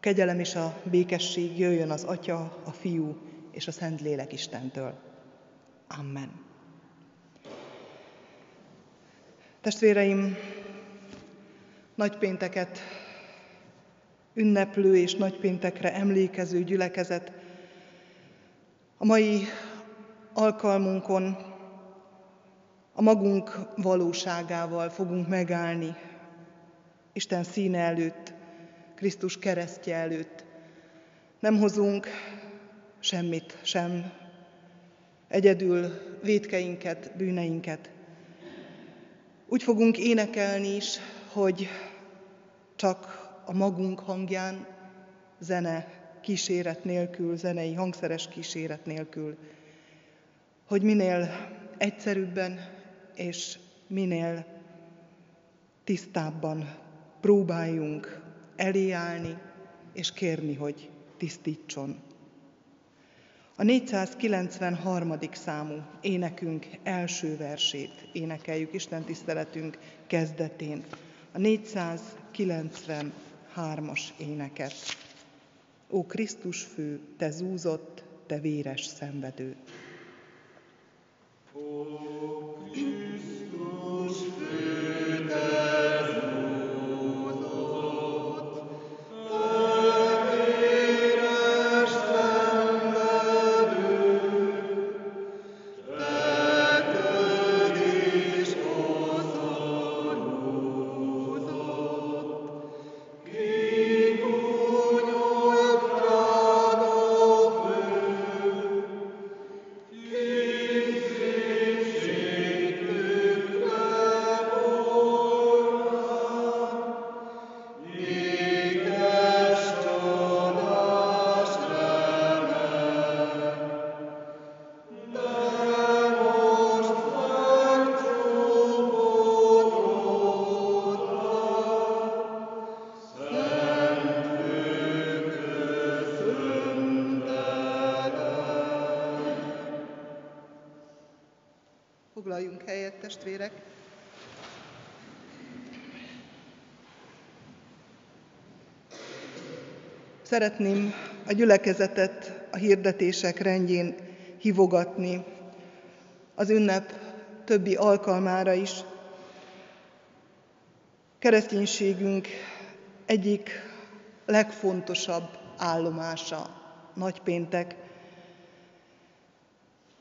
kegyelem és a békesség jöjjön az Atya, a Fiú és a Szent Lélek Istentől. Amen. Testvéreim, nagypénteket ünneplő és nagypéntekre emlékező gyülekezet a mai alkalmunkon a magunk valóságával fogunk megállni Isten színe előtt, Krisztus keresztje előtt. Nem hozunk semmit sem, egyedül védkeinket, bűneinket. Úgy fogunk énekelni is, hogy csak a magunk hangján, zene kíséret nélkül, zenei hangszeres kíséret nélkül, hogy minél egyszerűbben és minél tisztábban próbáljunk eléállni és kérni, hogy tisztítson. A 493. számú énekünk első versét énekeljük Isten tiszteletünk kezdetén. A 493-as éneket. Ó Krisztus fő, te zúzott, te véres szenvedő. Oh. Szeretném a gyülekezetet a hirdetések rendjén hívogatni. Az ünnep többi alkalmára is. Kereszténységünk egyik legfontosabb állomása, nagypéntek,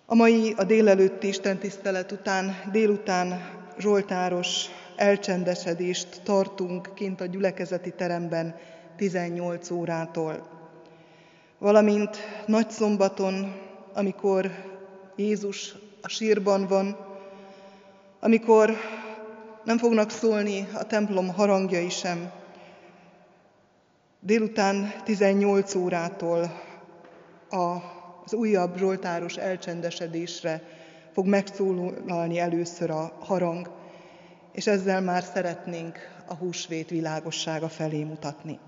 a mai, a délelőtti istentisztelet után, délután Zsoltáros elcsendesedést tartunk kint a gyülekezeti teremben 18 órától. Valamint nagy szombaton, amikor Jézus a sírban van, amikor nem fognak szólni a templom harangjai sem, délután 18 órától az újabb zsoltáros elcsendesedésre fog megszólalni először a harang, és ezzel már szeretnénk a húsvét világossága felé mutatni.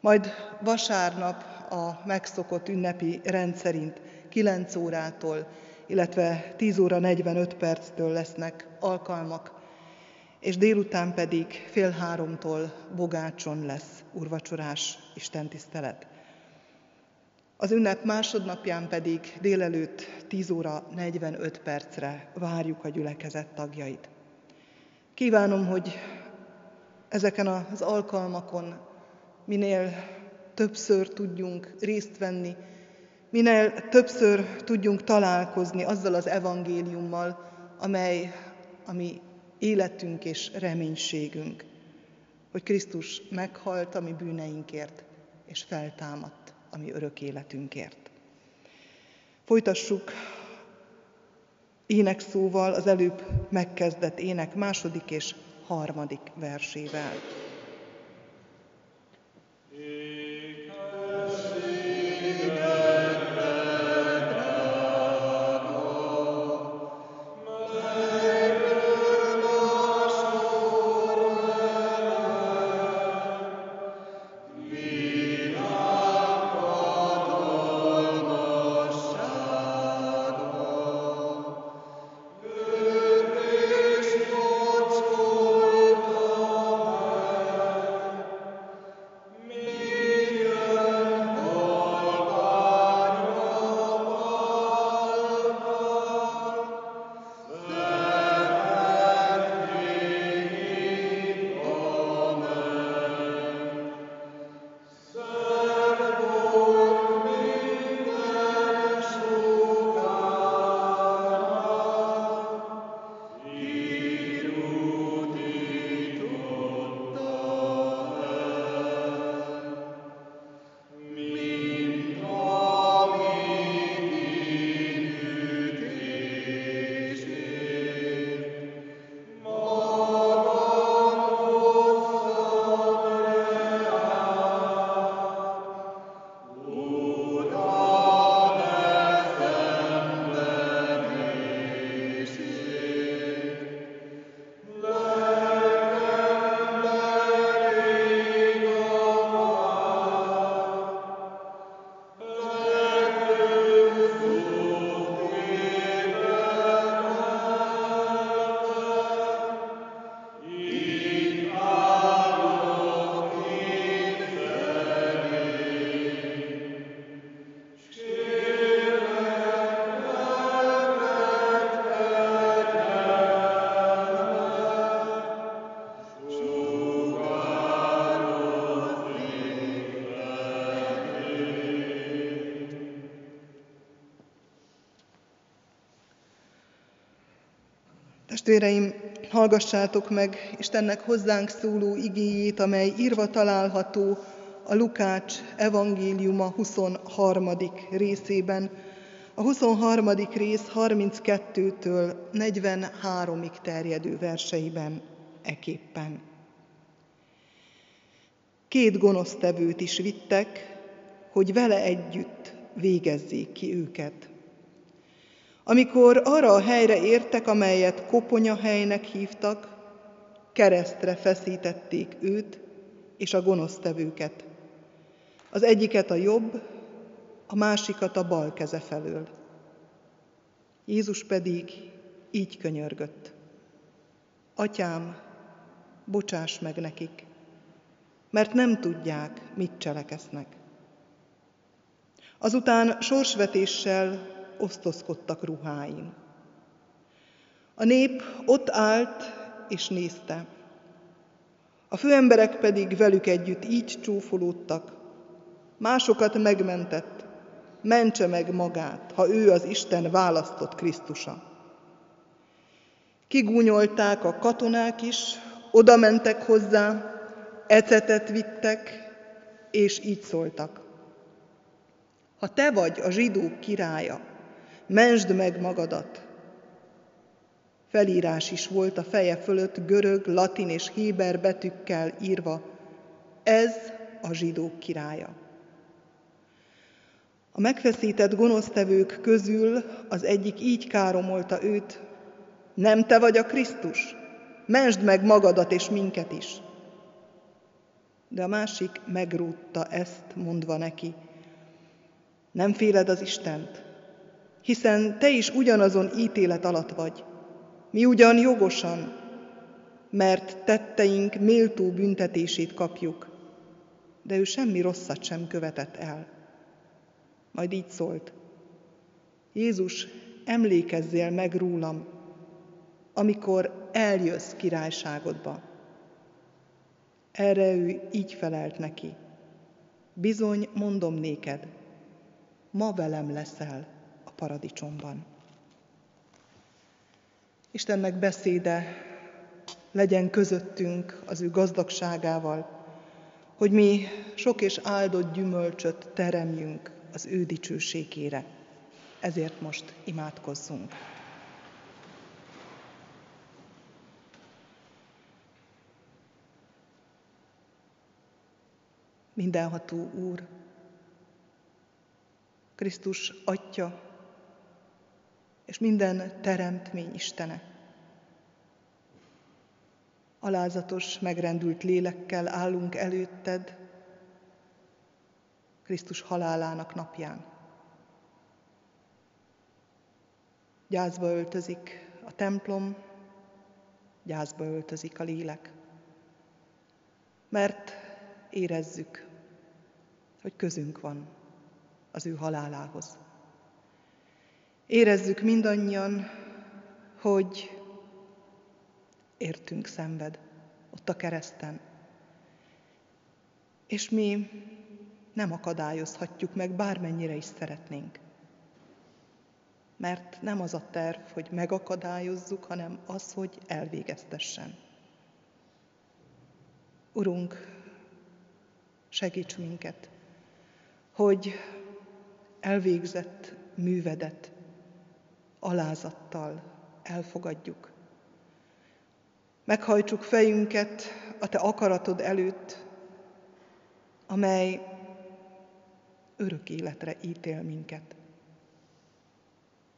Majd vasárnap a megszokott ünnepi rendszerint 9 órától, illetve 10 óra 45 perctől lesznek alkalmak, és délután pedig fél háromtól bogácson lesz urvacsorás istentisztelet. Az ünnep másodnapján pedig délelőtt 10 óra 45 percre várjuk a gyülekezet tagjait. Kívánom, hogy ezeken az alkalmakon minél többször tudjunk részt venni, minél többször tudjunk találkozni azzal az evangéliummal, amely a mi életünk és reménységünk, hogy Krisztus meghalt a mi bűneinkért és feltámadt a mi örök életünkért. Folytassuk énekszóval az előbb megkezdett ének második és harmadik versével. Testvéreim, hallgassátok meg Istennek hozzánk szóló igéjét, amely írva található a Lukács evangéliuma 23. részében, a 23. rész 32-től 43-ig terjedő verseiben eképpen. Két gonosztevőt is vittek, hogy vele együtt végezzék ki őket. Amikor arra a helyre értek, amelyet koponya helynek hívtak, keresztre feszítették őt és a gonosztevőket. Az egyiket a jobb, a másikat a bal keze felől. Jézus pedig így könyörgött. Atyám, bocsáss meg nekik, mert nem tudják, mit cselekesznek. Azután sorsvetéssel osztozkodtak ruháin. A nép ott állt és nézte. A főemberek pedig velük együtt így csúfolódtak. Másokat megmentett, mentse meg magát, ha ő az Isten választott Krisztusa. Kigúnyolták a katonák is, oda mentek hozzá, ecetet vittek, és így szóltak. Ha te vagy a zsidók királya, mensd meg magadat. Felírás is volt a feje fölött görög, latin és héber betűkkel írva, ez a zsidók királya. A megfeszített gonosztevők közül az egyik így káromolta őt, nem te vagy a Krisztus, mensd meg magadat és minket is. De a másik megrúdta ezt, mondva neki, nem féled az Istent, hiszen te is ugyanazon ítélet alatt vagy. Mi ugyan jogosan, mert tetteink méltó büntetését kapjuk, de ő semmi rosszat sem követett el. Majd így szólt, Jézus, emlékezzél meg rólam, amikor eljössz királyságodba. Erre ő így felelt neki, bizony mondom néked, ma velem leszel paradicsomban. Istennek beszéde legyen közöttünk az ő gazdagságával, hogy mi sok és áldott gyümölcsöt teremjünk az ő dicsőségére. Ezért most imádkozzunk. Mindenható Úr, Krisztus Atya és minden teremtmény Istene. Alázatos, megrendült lélekkel állunk előtted, Krisztus halálának napján. Gyászba öltözik a templom, gyászba öltözik a lélek. Mert érezzük, hogy közünk van az ő halálához. Érezzük mindannyian, hogy értünk szenved ott a kereszten. És mi nem akadályozhatjuk meg, bármennyire is szeretnénk. Mert nem az a terv, hogy megakadályozzuk, hanem az, hogy elvégeztessen. Urunk, segíts minket, hogy elvégzett művedet alázattal elfogadjuk. Meghajtsuk fejünket a Te akaratod előtt, amely örök életre ítél minket.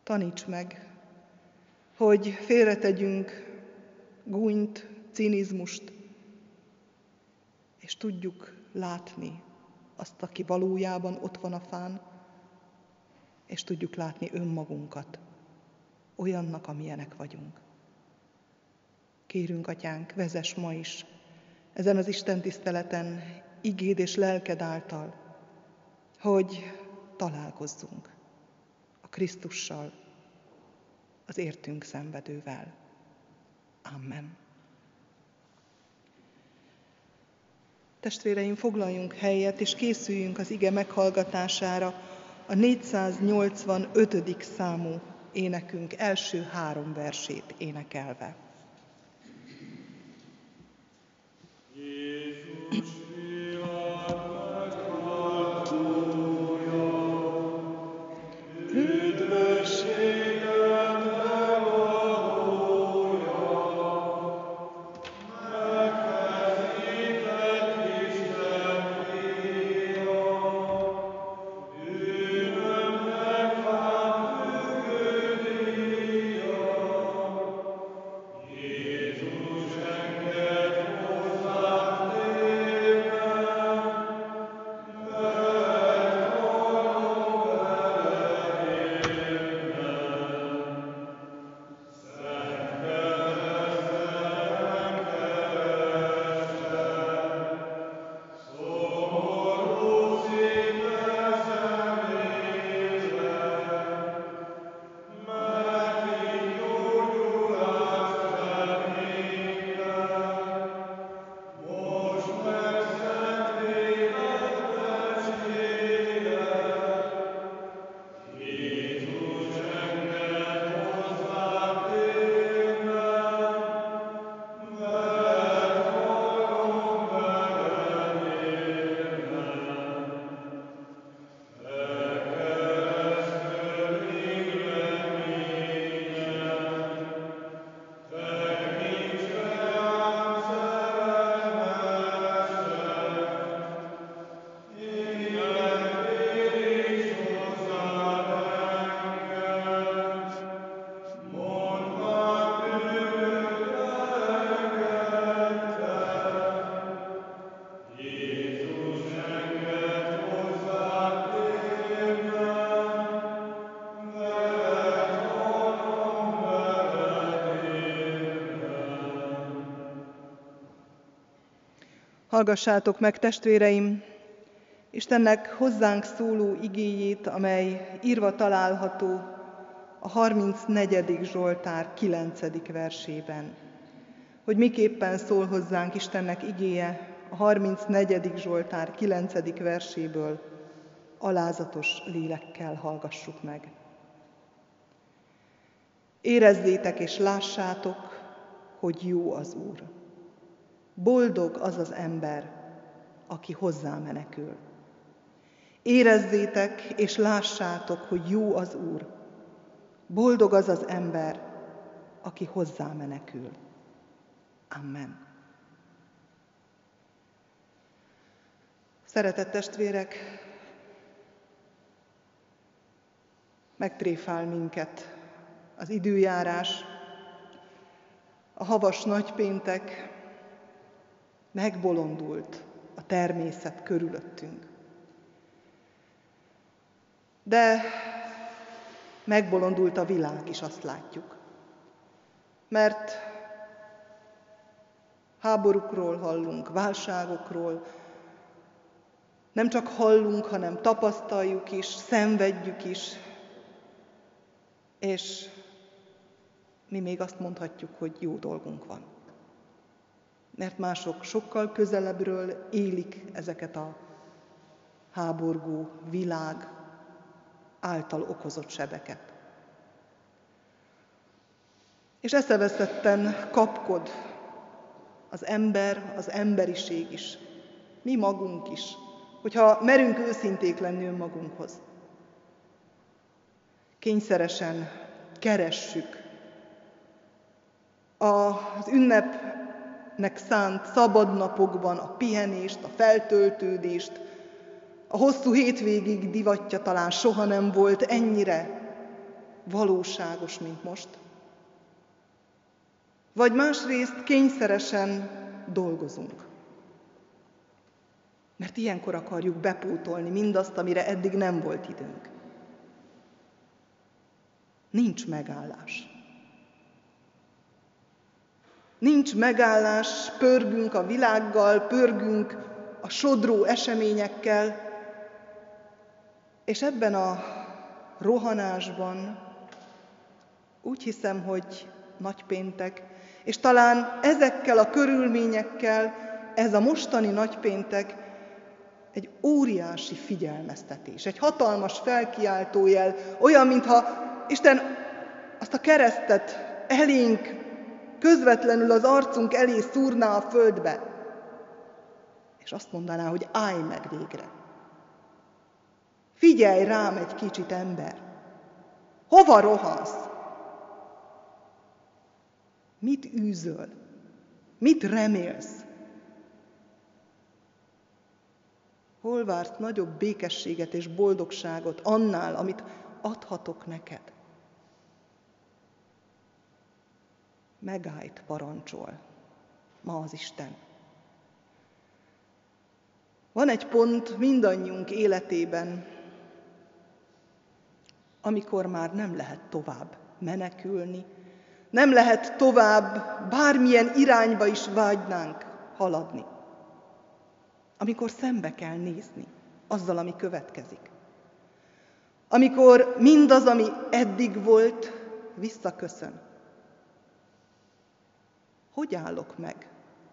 Taníts meg, hogy félretegyünk gúnyt, cinizmust, és tudjuk látni azt, aki valójában ott van a fán, és tudjuk látni önmagunkat olyannak, amilyenek vagyunk. Kérünk, Atyánk, vezess ma is ezen az Isten tiszteleten igéd és lelked által, hogy találkozzunk a Krisztussal, az értünk szenvedővel. Amen. Testvéreim, foglaljunk helyet, és készüljünk az ige meghallgatására a 485. számú énekünk első három versét énekelve. Hallgassátok meg, testvéreim, Istennek hozzánk szóló igéjét, amely írva található a 34. Zsoltár 9. versében. Hogy miképpen szól hozzánk Istennek igéje a 34. Zsoltár 9. verséből, alázatos lélekkel hallgassuk meg. Érezzétek és lássátok, hogy jó az Úr. Boldog az az ember, aki hozzá menekül. Érezzétek és lássátok, hogy jó az Úr. Boldog az az ember, aki hozzá menekül. Amen. Szeretett testvérek, megtréfál minket az időjárás, a havas nagypéntek, megbolondult a természet körülöttünk. De megbolondult a világ is, azt látjuk. Mert háborúkról hallunk, válságokról, nem csak hallunk, hanem tapasztaljuk is, szenvedjük is, és mi még azt mondhatjuk, hogy jó dolgunk van mert mások sokkal közelebbről élik ezeket a háborgó világ által okozott sebeket. És eszeveszetten kapkod az ember, az emberiség is, mi magunk is, hogyha merünk őszinték lenni önmagunkhoz. Kényszeresen keressük az ünnep nek szánt szabadnapokban a pihenést, a feltöltődést, a hosszú hétvégig divatja talán soha nem volt ennyire valóságos, mint most. Vagy másrészt kényszeresen dolgozunk. Mert ilyenkor akarjuk bepótolni mindazt, amire eddig nem volt időnk. Nincs megállás. Nincs megállás, pörgünk a világgal, pörgünk a sodró eseményekkel, és ebben a rohanásban úgy hiszem, hogy nagypéntek, és talán ezekkel a körülményekkel ez a mostani nagypéntek egy óriási figyelmeztetés, egy hatalmas felkiáltójel, olyan, mintha Isten azt a keresztet elénk, közvetlenül az arcunk elé szúrná a földbe, és azt mondaná, hogy állj meg végre. Figyelj rám egy kicsit, ember! Hova rohansz? Mit űzöl? Mit remélsz? Hol vársz nagyobb békességet és boldogságot annál, amit adhatok neked? Megállít parancsol ma az Isten. Van egy pont mindannyiunk életében, amikor már nem lehet tovább menekülni, nem lehet tovább bármilyen irányba is vágynánk haladni. Amikor szembe kell nézni azzal, ami következik. Amikor mindaz, ami eddig volt, visszaköszön. Hogy állok meg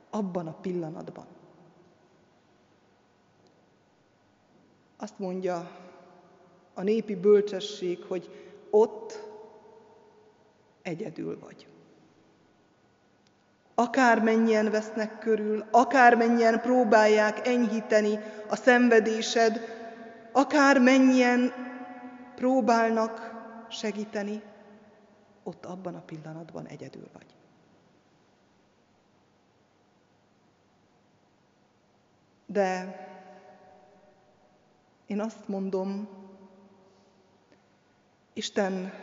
abban a pillanatban? Azt mondja a népi bölcsesség, hogy ott egyedül vagy. Akármennyien vesznek körül, akármennyien próbálják enyhíteni a szenvedésed, akármennyien próbálnak segíteni, ott abban a pillanatban egyedül vagy. De én azt mondom, Isten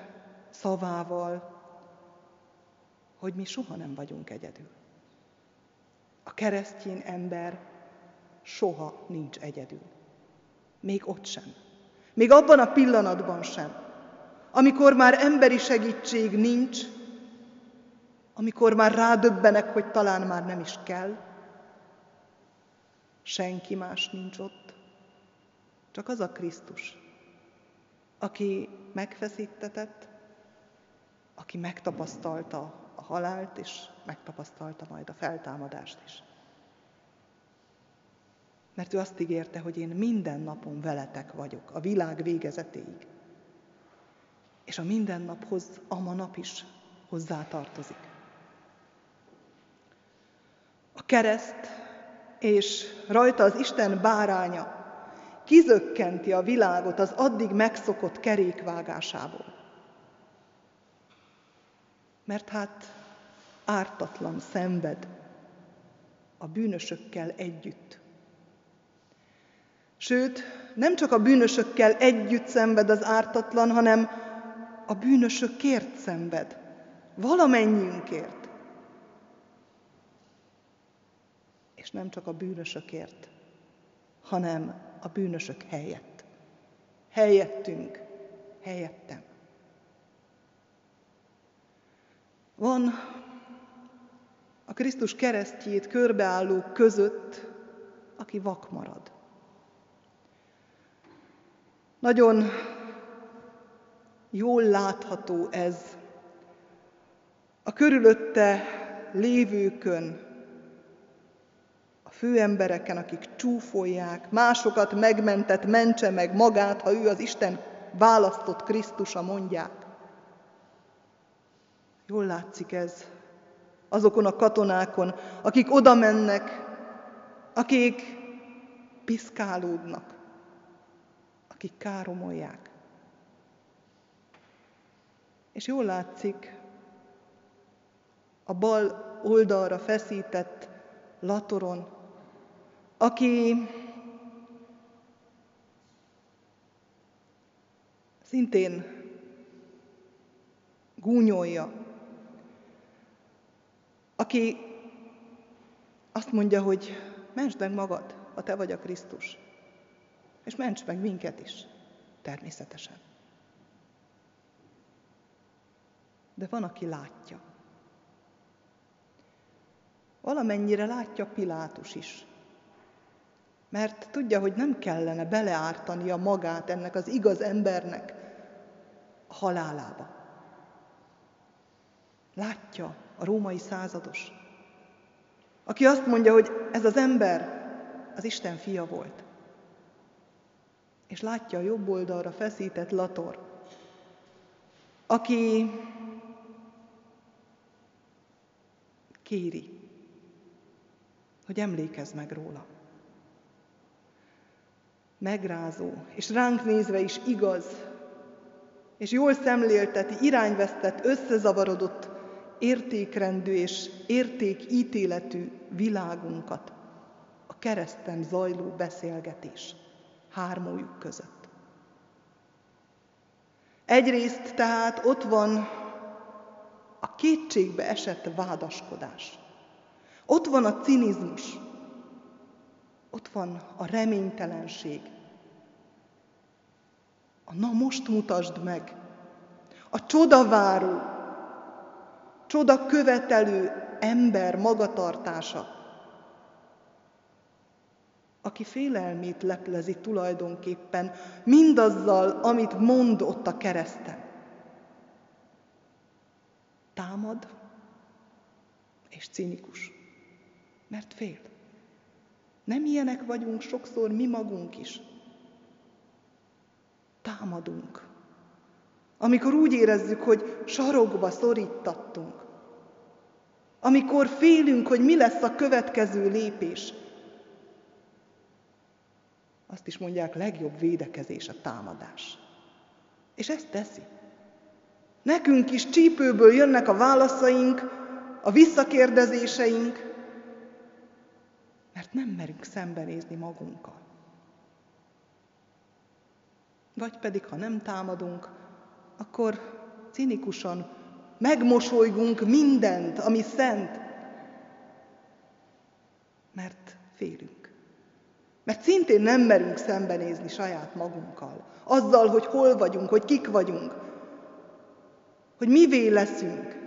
szavával, hogy mi soha nem vagyunk egyedül. A keresztény ember soha nincs egyedül. Még ott sem. Még abban a pillanatban sem. Amikor már emberi segítség nincs, amikor már rádöbbenek, hogy talán már nem is kell, senki más nincs ott, csak az a Krisztus, aki megfeszítetett, aki megtapasztalta a halált, és megtapasztalta majd a feltámadást is. Mert ő azt ígérte, hogy én minden napon veletek vagyok, a világ végezetéig. És a mindennaphoz a nap is hozzá tartozik. A kereszt és rajta az Isten báránya kizökkenti a világot az addig megszokott kerékvágásából. Mert hát ártatlan szenved a bűnösökkel együtt. Sőt, nem csak a bűnösökkel együtt szenved az ártatlan, hanem a bűnösökért szenved. Valamennyiünkért. És nem csak a bűnösökért, hanem a bűnösök helyett. Helyettünk, helyettem. Van a Krisztus keresztjét körbeállók között, aki vak marad. Nagyon jól látható ez a körülötte lévőkön, főembereken, akik csúfolják, másokat megmentett, mentse meg magát, ha ő az Isten választott Krisztusa mondják. Jól látszik ez azokon a katonákon, akik oda mennek, akik piszkálódnak, akik káromolják. És jól látszik a bal oldalra feszített latoron, aki szintén gúnyolja aki azt mondja, hogy mentsd meg magad, ha te vagy a Krisztus. És ments meg minket is, természetesen. De van, aki látja. Valamennyire látja Pilátus is. Mert tudja, hogy nem kellene beleártania magát ennek az igaz embernek halálába. Látja a római százados, aki azt mondja, hogy ez az ember az Isten fia volt. És látja a jobb oldalra feszített Lator, aki kéri, hogy emlékezz meg róla. Megrázó, és ránk nézve is igaz, és jól szemlélteti, irányvesztett, összezavarodott, értékrendű és értékítéletű világunkat a kereszten zajló beszélgetés hármójuk között. Egyrészt tehát ott van a kétségbe esett vádaskodás. Ott van a cinizmus. Ott van a reménytelenség. A na most mutasd meg. A csodaváró, csoda követelő ember magatartása, aki félelmét leplezi tulajdonképpen mindazzal, amit mond ott a kereszten. Támad és cinikus, mert fél. Nem ilyenek vagyunk sokszor mi magunk is. Támadunk. Amikor úgy érezzük, hogy sarokba szorítattunk. Amikor félünk, hogy mi lesz a következő lépés. Azt is mondják, legjobb védekezés a támadás. És ezt teszi. Nekünk is csípőből jönnek a válaszaink, a visszakérdezéseink, nem merünk szembenézni magunkkal. Vagy pedig, ha nem támadunk, akkor cinikusan megmosolygunk mindent, ami szent, mert félünk. Mert szintén nem merünk szembenézni saját magunkkal, azzal, hogy hol vagyunk, hogy kik vagyunk, hogy mivé leszünk.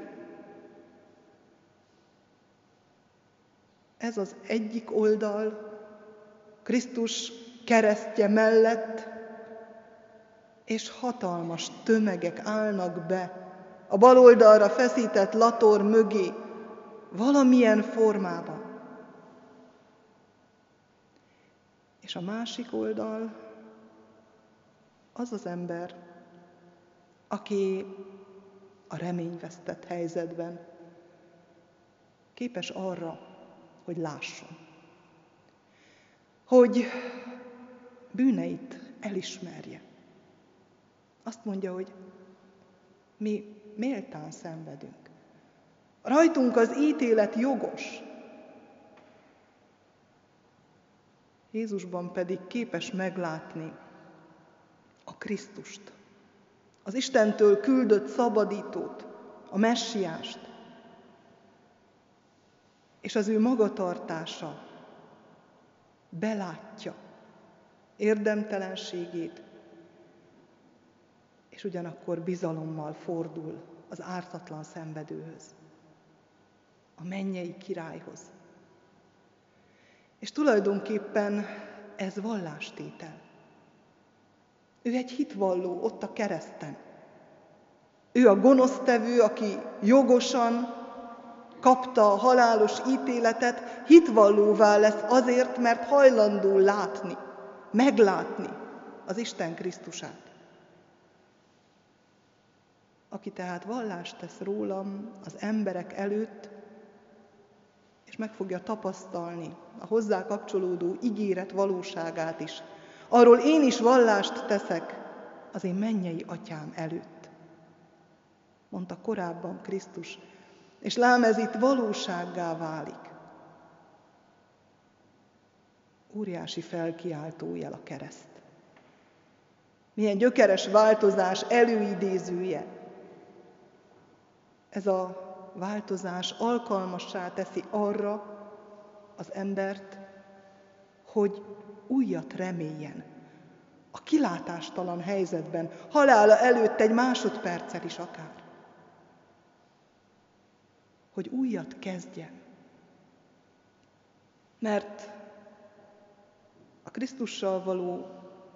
Ez az egyik oldal, Krisztus keresztje mellett, és hatalmas tömegek állnak be a bal oldalra feszített lator mögé, valamilyen formában. És a másik oldal az az ember, aki a reményvesztett helyzetben képes arra, hogy lásson. Hogy bűneit elismerje. Azt mondja, hogy mi méltán szenvedünk. Rajtunk az ítélet jogos. Jézusban pedig képes meglátni a Krisztust, az Istentől küldött szabadítót, a messiást, és az ő magatartása belátja érdemtelenségét, és ugyanakkor bizalommal fordul az ártatlan szenvedőhöz, a mennyei királyhoz. És tulajdonképpen ez vallástétel. Ő egy hitvalló ott a kereszten. Ő a gonosztevő, aki jogosan kapta a halálos ítéletet, hitvallóvá lesz azért, mert hajlandó látni, meglátni az Isten Krisztusát. Aki tehát vallást tesz rólam az emberek előtt, és meg fogja tapasztalni a hozzá kapcsolódó ígéret valóságát is. Arról én is vallást teszek az én mennyei atyám előtt. Mondta korábban Krisztus, és lám ez itt valósággá válik. Óriási felkiáltójel a kereszt. Milyen gyökeres változás előidézője. Ez a változás alkalmassá teszi arra az embert, hogy újat reméljen. A kilátástalan helyzetben, halála előtt egy másodperccel is akár hogy újat kezdjen. Mert a Krisztussal való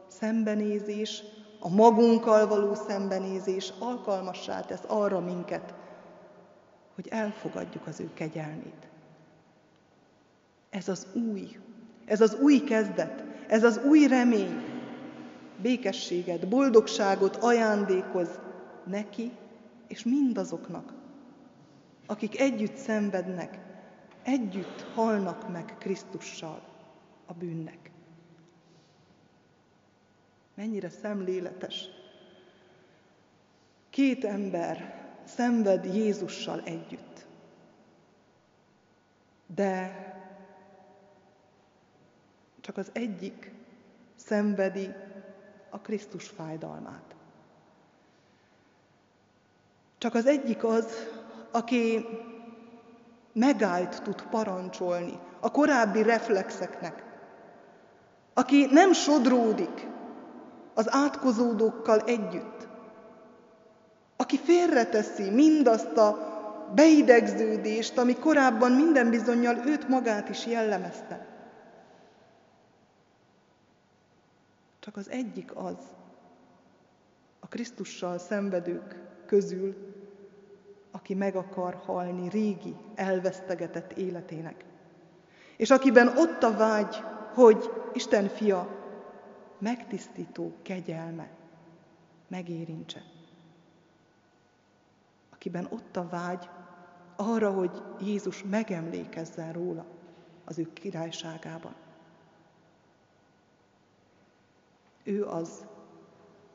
szembenézés, a magunkkal való szembenézés alkalmassá tesz arra minket, hogy elfogadjuk az ő kegyelmét. Ez az új, ez az új kezdet, ez az új remény, békességet, boldogságot ajándékoz neki és mindazoknak, akik együtt szenvednek együtt halnak meg Krisztussal a bűnnek. Mennyire szemléletes. Két ember szenved Jézussal együtt. De csak az egyik szenvedi a Krisztus fájdalmát. Csak az egyik az, aki megállt tud parancsolni a korábbi reflexeknek, aki nem sodródik az átkozódókkal együtt, aki félreteszi mindazt a beidegződést, ami korábban minden bizonyal őt magát is jellemezte. Csak az egyik az, a Krisztussal szenvedők közül, aki meg akar halni régi, elvesztegetett életének. És akiben ott a vágy, hogy Isten fia megtisztító kegyelme megérintse. Akiben ott a vágy arra, hogy Jézus megemlékezzen róla az ő királyságában. Ő az,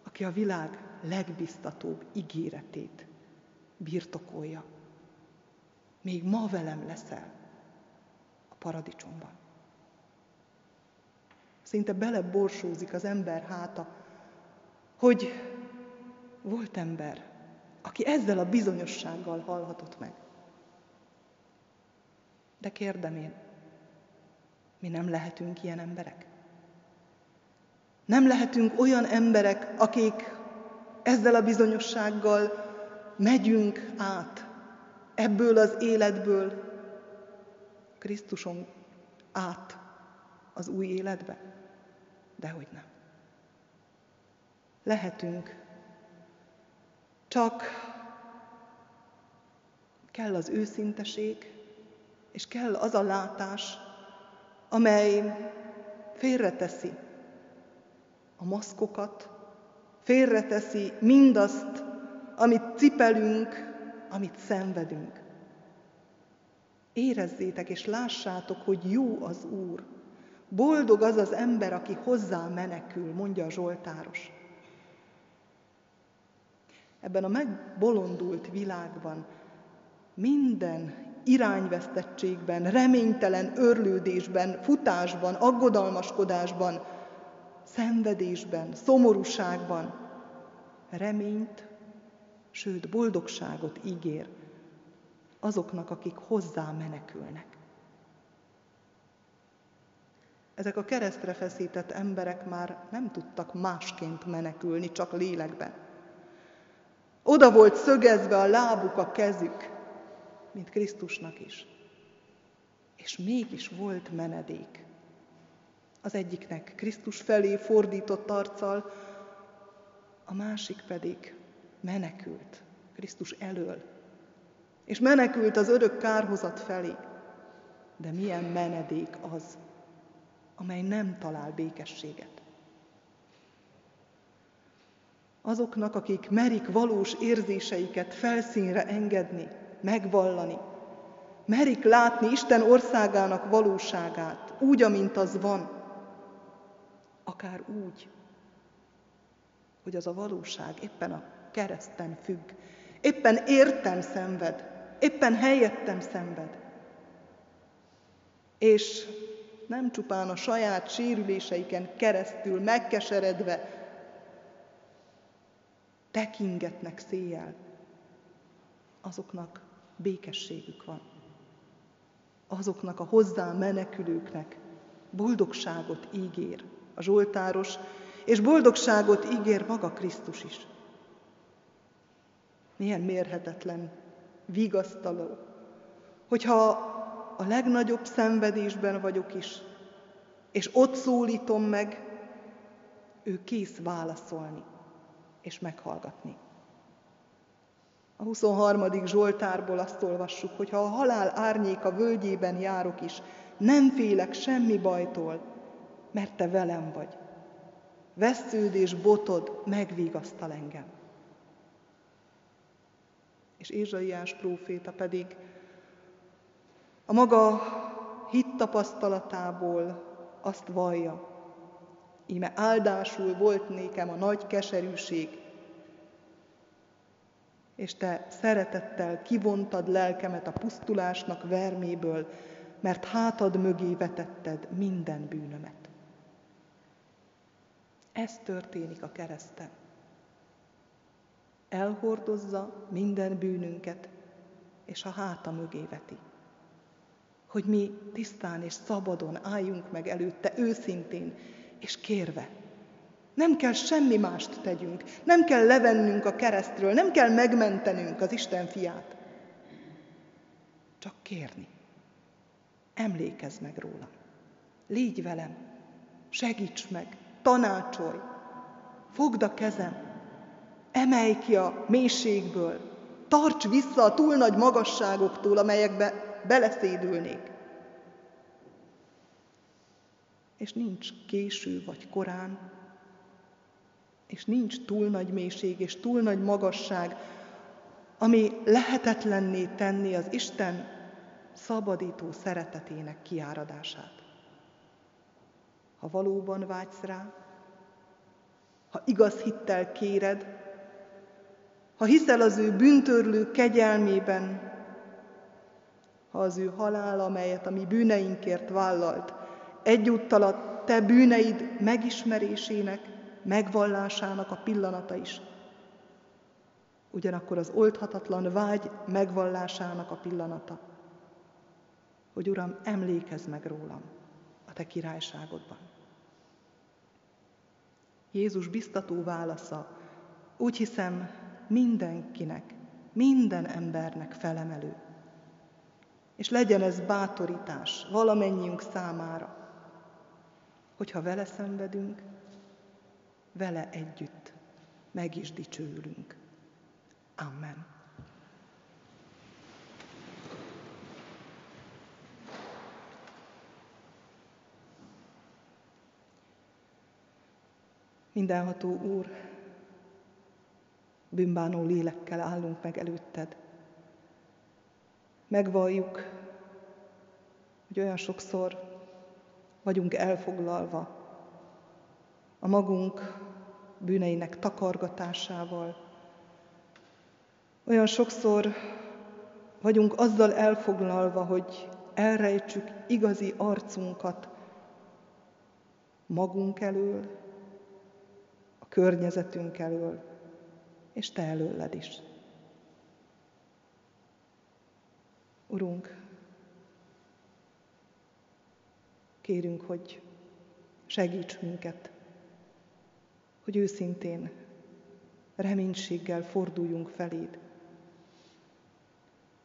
aki a világ legbiztatóbb ígéretét birtokolja. Még ma velem leszel a paradicsomban. Szinte beleborsózik az ember háta, hogy volt ember, aki ezzel a bizonyossággal hallhatott meg. De kérdem én, mi nem lehetünk ilyen emberek? Nem lehetünk olyan emberek, akik ezzel a bizonyossággal megyünk át ebből az életből Krisztuson át az új életbe? Dehogy nem. Lehetünk, csak kell az őszinteség, és kell az a látás, amely félreteszi a maszkokat, félreteszi mindazt, amit cipelünk, amit szenvedünk. Érezzétek és lássátok, hogy jó az Úr. Boldog az az ember, aki hozzá menekül, mondja a Zsoltáros. Ebben a megbolondult világban minden irányvesztettségben, reménytelen örlődésben, futásban, aggodalmaskodásban, szenvedésben, szomorúságban reményt, sőt boldogságot ígér azoknak, akik hozzá menekülnek. Ezek a keresztre feszített emberek már nem tudtak másként menekülni, csak lélekben. Oda volt szögezve a lábuk, a kezük, mint Krisztusnak is. És mégis volt menedék. Az egyiknek Krisztus felé fordított arccal, a másik pedig menekült Krisztus elől, és menekült az örök kárhozat felé. De milyen menedék az, amely nem talál békességet. Azoknak, akik merik valós érzéseiket felszínre engedni, megvallani, merik látni Isten országának valóságát, úgy, amint az van, akár úgy, hogy az a valóság éppen a kereszten függ, éppen értem szenved, éppen helyettem szenved. És nem csupán a saját sérüléseiken keresztül megkeseredve tekingetnek széjjel, azoknak békességük van. Azoknak a hozzá menekülőknek boldogságot ígér a Zsoltáros, és boldogságot ígér maga Krisztus is. Milyen mérhetetlen, vigasztaló, hogyha a legnagyobb szenvedésben vagyok is, és ott szólítom meg, ő kész válaszolni és meghallgatni. A 23. Zsoltárból azt olvassuk, hogy ha a halál árnyéka völgyében járok is, nem félek semmi bajtól, mert te velem vagy. Vesződ és botod megvigasztal engem. És Ézsaiás próféta pedig a maga hit tapasztalatából azt vallja, íme áldásul volt nékem a nagy keserűség, és te szeretettel kivontad lelkemet a pusztulásnak verméből, mert hátad mögé vetetted minden bűnömet. Ez történik a kereszten. Elhordozza minden bűnünket, és a háta mögé veti. Hogy mi tisztán és szabadon álljunk meg előtte őszintén, és kérve. Nem kell semmi mást tegyünk, nem kell levennünk a keresztről, nem kell megmentenünk az Isten fiát. Csak kérni. Emlékezz meg rólam. Légy velem, segíts meg, tanácsolj, fogd a kezem, emelj ki a mélységből, tarts vissza a túl nagy magasságoktól, amelyekbe beleszédülnék. És nincs késő vagy korán, és nincs túl nagy mélység és túl nagy magasság, ami lehetetlenné tenni az Isten szabadító szeretetének kiáradását. Ha valóban vágysz rá, ha igaz hittel kéred, ha hiszel az ő bűntörlő kegyelmében, ha az ő halál, amelyet a mi bűneinkért vállalt, egyúttal a te bűneid megismerésének, megvallásának a pillanata is. Ugyanakkor az oldhatatlan vágy megvallásának a pillanata, hogy Uram, emlékezz meg rólam a Te királyságodban. Jézus biztató válasza, úgy hiszem, mindenkinek, minden embernek felemelő. És legyen ez bátorítás valamennyiünk számára, hogyha vele szenvedünk, vele együtt meg is dicsőülünk. Amen. Mindenható Úr, bűnbánó lélekkel állunk meg előtted. Megvalljuk, hogy olyan sokszor vagyunk elfoglalva a magunk bűneinek takargatásával. Olyan sokszor vagyunk azzal elfoglalva, hogy elrejtsük igazi arcunkat magunk elől, a környezetünk elől, és Te előled is. Urunk, kérünk, hogy segíts minket, hogy őszintén, reménységgel forduljunk feléd.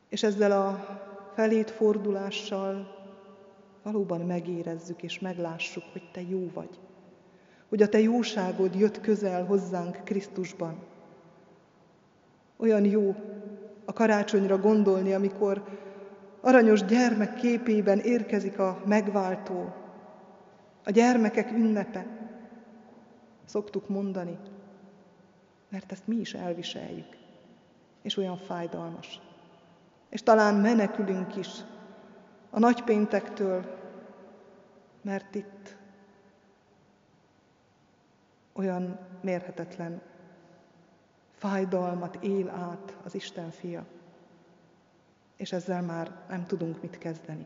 És ezzel a felét fordulással valóban megérezzük és meglássuk, hogy Te jó vagy. Hogy a Te jóságod jött közel hozzánk Krisztusban. Olyan jó a karácsonyra gondolni, amikor aranyos gyermek képében érkezik a megváltó, a gyermekek ünnepe, szoktuk mondani, mert ezt mi is elviseljük, és olyan fájdalmas. És talán menekülünk is a nagypéntektől, mert itt olyan mérhetetlen fájdalmat él át az Isten fia. És ezzel már nem tudunk mit kezdeni.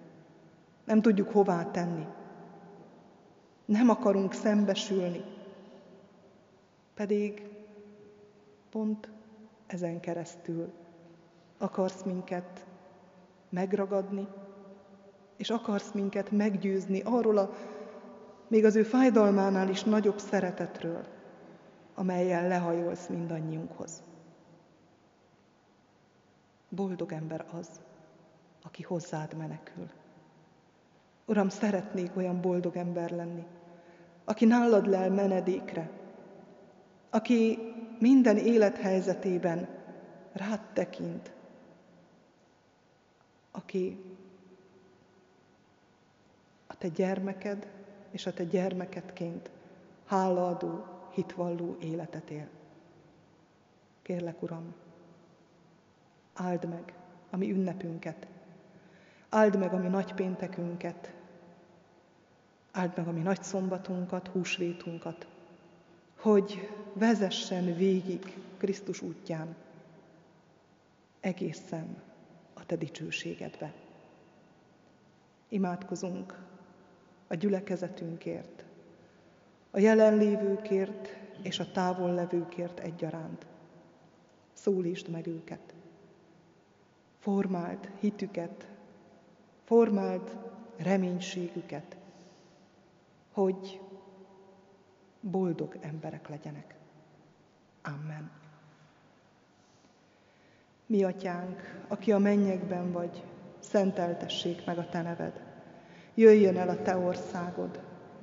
Nem tudjuk hová tenni. Nem akarunk szembesülni pedig pont ezen keresztül akarsz minket megragadni, és akarsz minket meggyőzni arról a még az ő fájdalmánál is nagyobb szeretetről, amelyel lehajolsz mindannyiunkhoz. Boldog ember az, aki hozzád menekül. Uram, szeretnék olyan boldog ember lenni, aki nálad lel menedékre, aki minden élethelyzetében rád tekint, aki a te gyermeked és a te gyermekedként hálaadó, hitvalló életet él. Kérlek, Uram, áld meg a mi ünnepünket. Áld meg a mi nagy péntekünket, áld meg a mi nagy szombatunkat, húsvétunkat, hogy vezessen végig Krisztus útján, egészen a Te dicsőségedbe. Imádkozunk a gyülekezetünkért, a jelenlévőkért és a távollevőkért egyaránt. Szólítsd meg őket. Formáld hitüket, formáld reménységüket, hogy boldog emberek legyenek. Amen. Mi atyánk, aki a mennyekben vagy, szenteltessék meg a te neved. Jöjjön el a te országod,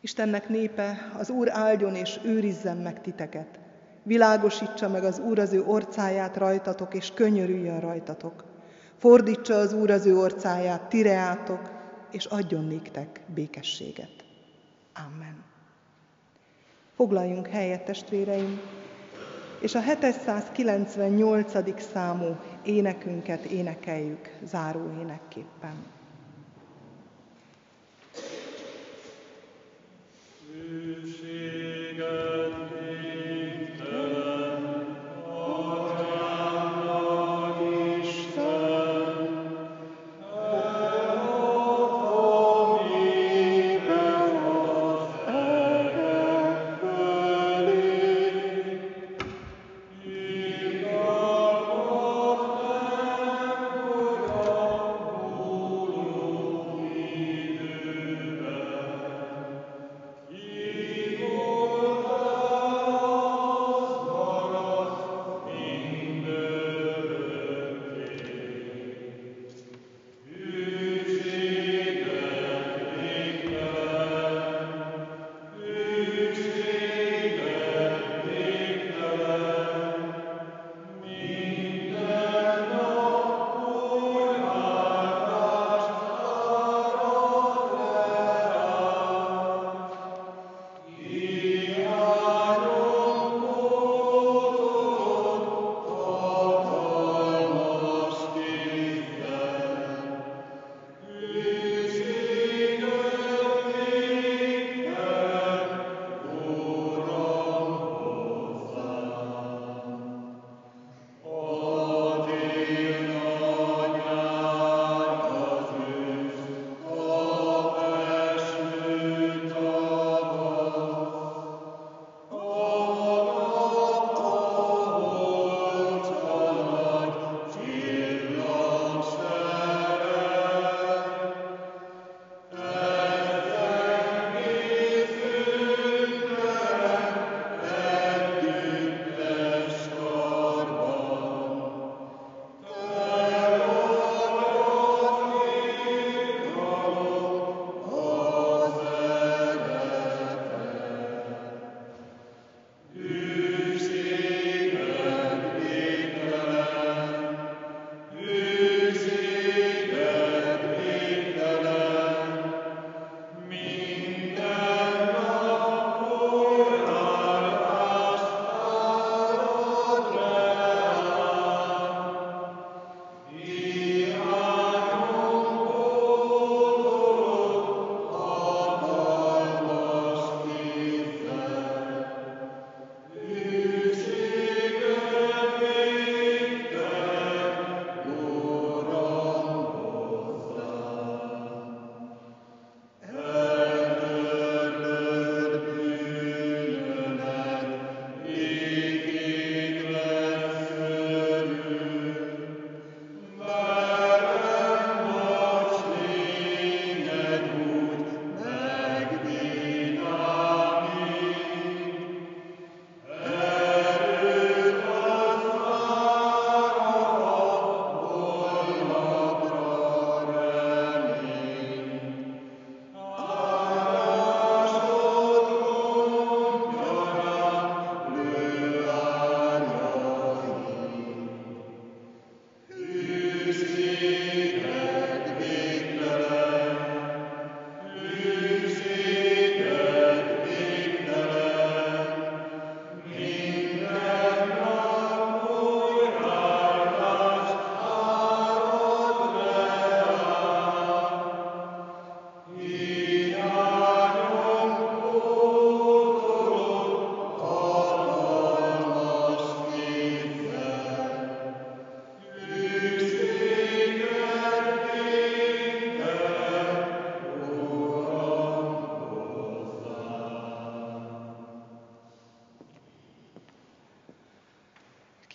Istennek népe, az Úr áldjon és őrizzen meg titeket. Világosítsa meg az Úr az ő orcáját rajtatok, és könyörüljön rajtatok. Fordítsa az Úr az ő orcáját tireátok, és adjon néktek békességet. Amen. Foglaljunk helyet, testvéreim, és a 798. számú énekünket énekeljük záró énekképpen. Hűséges.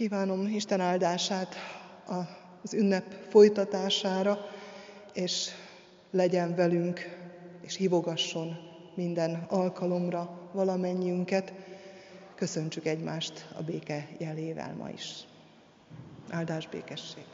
Kívánom Isten áldását az ünnep folytatására, és legyen velünk, és hívogasson minden alkalomra valamennyiünket. Köszöntsük egymást a béke jelével ma is. Áldás békesség!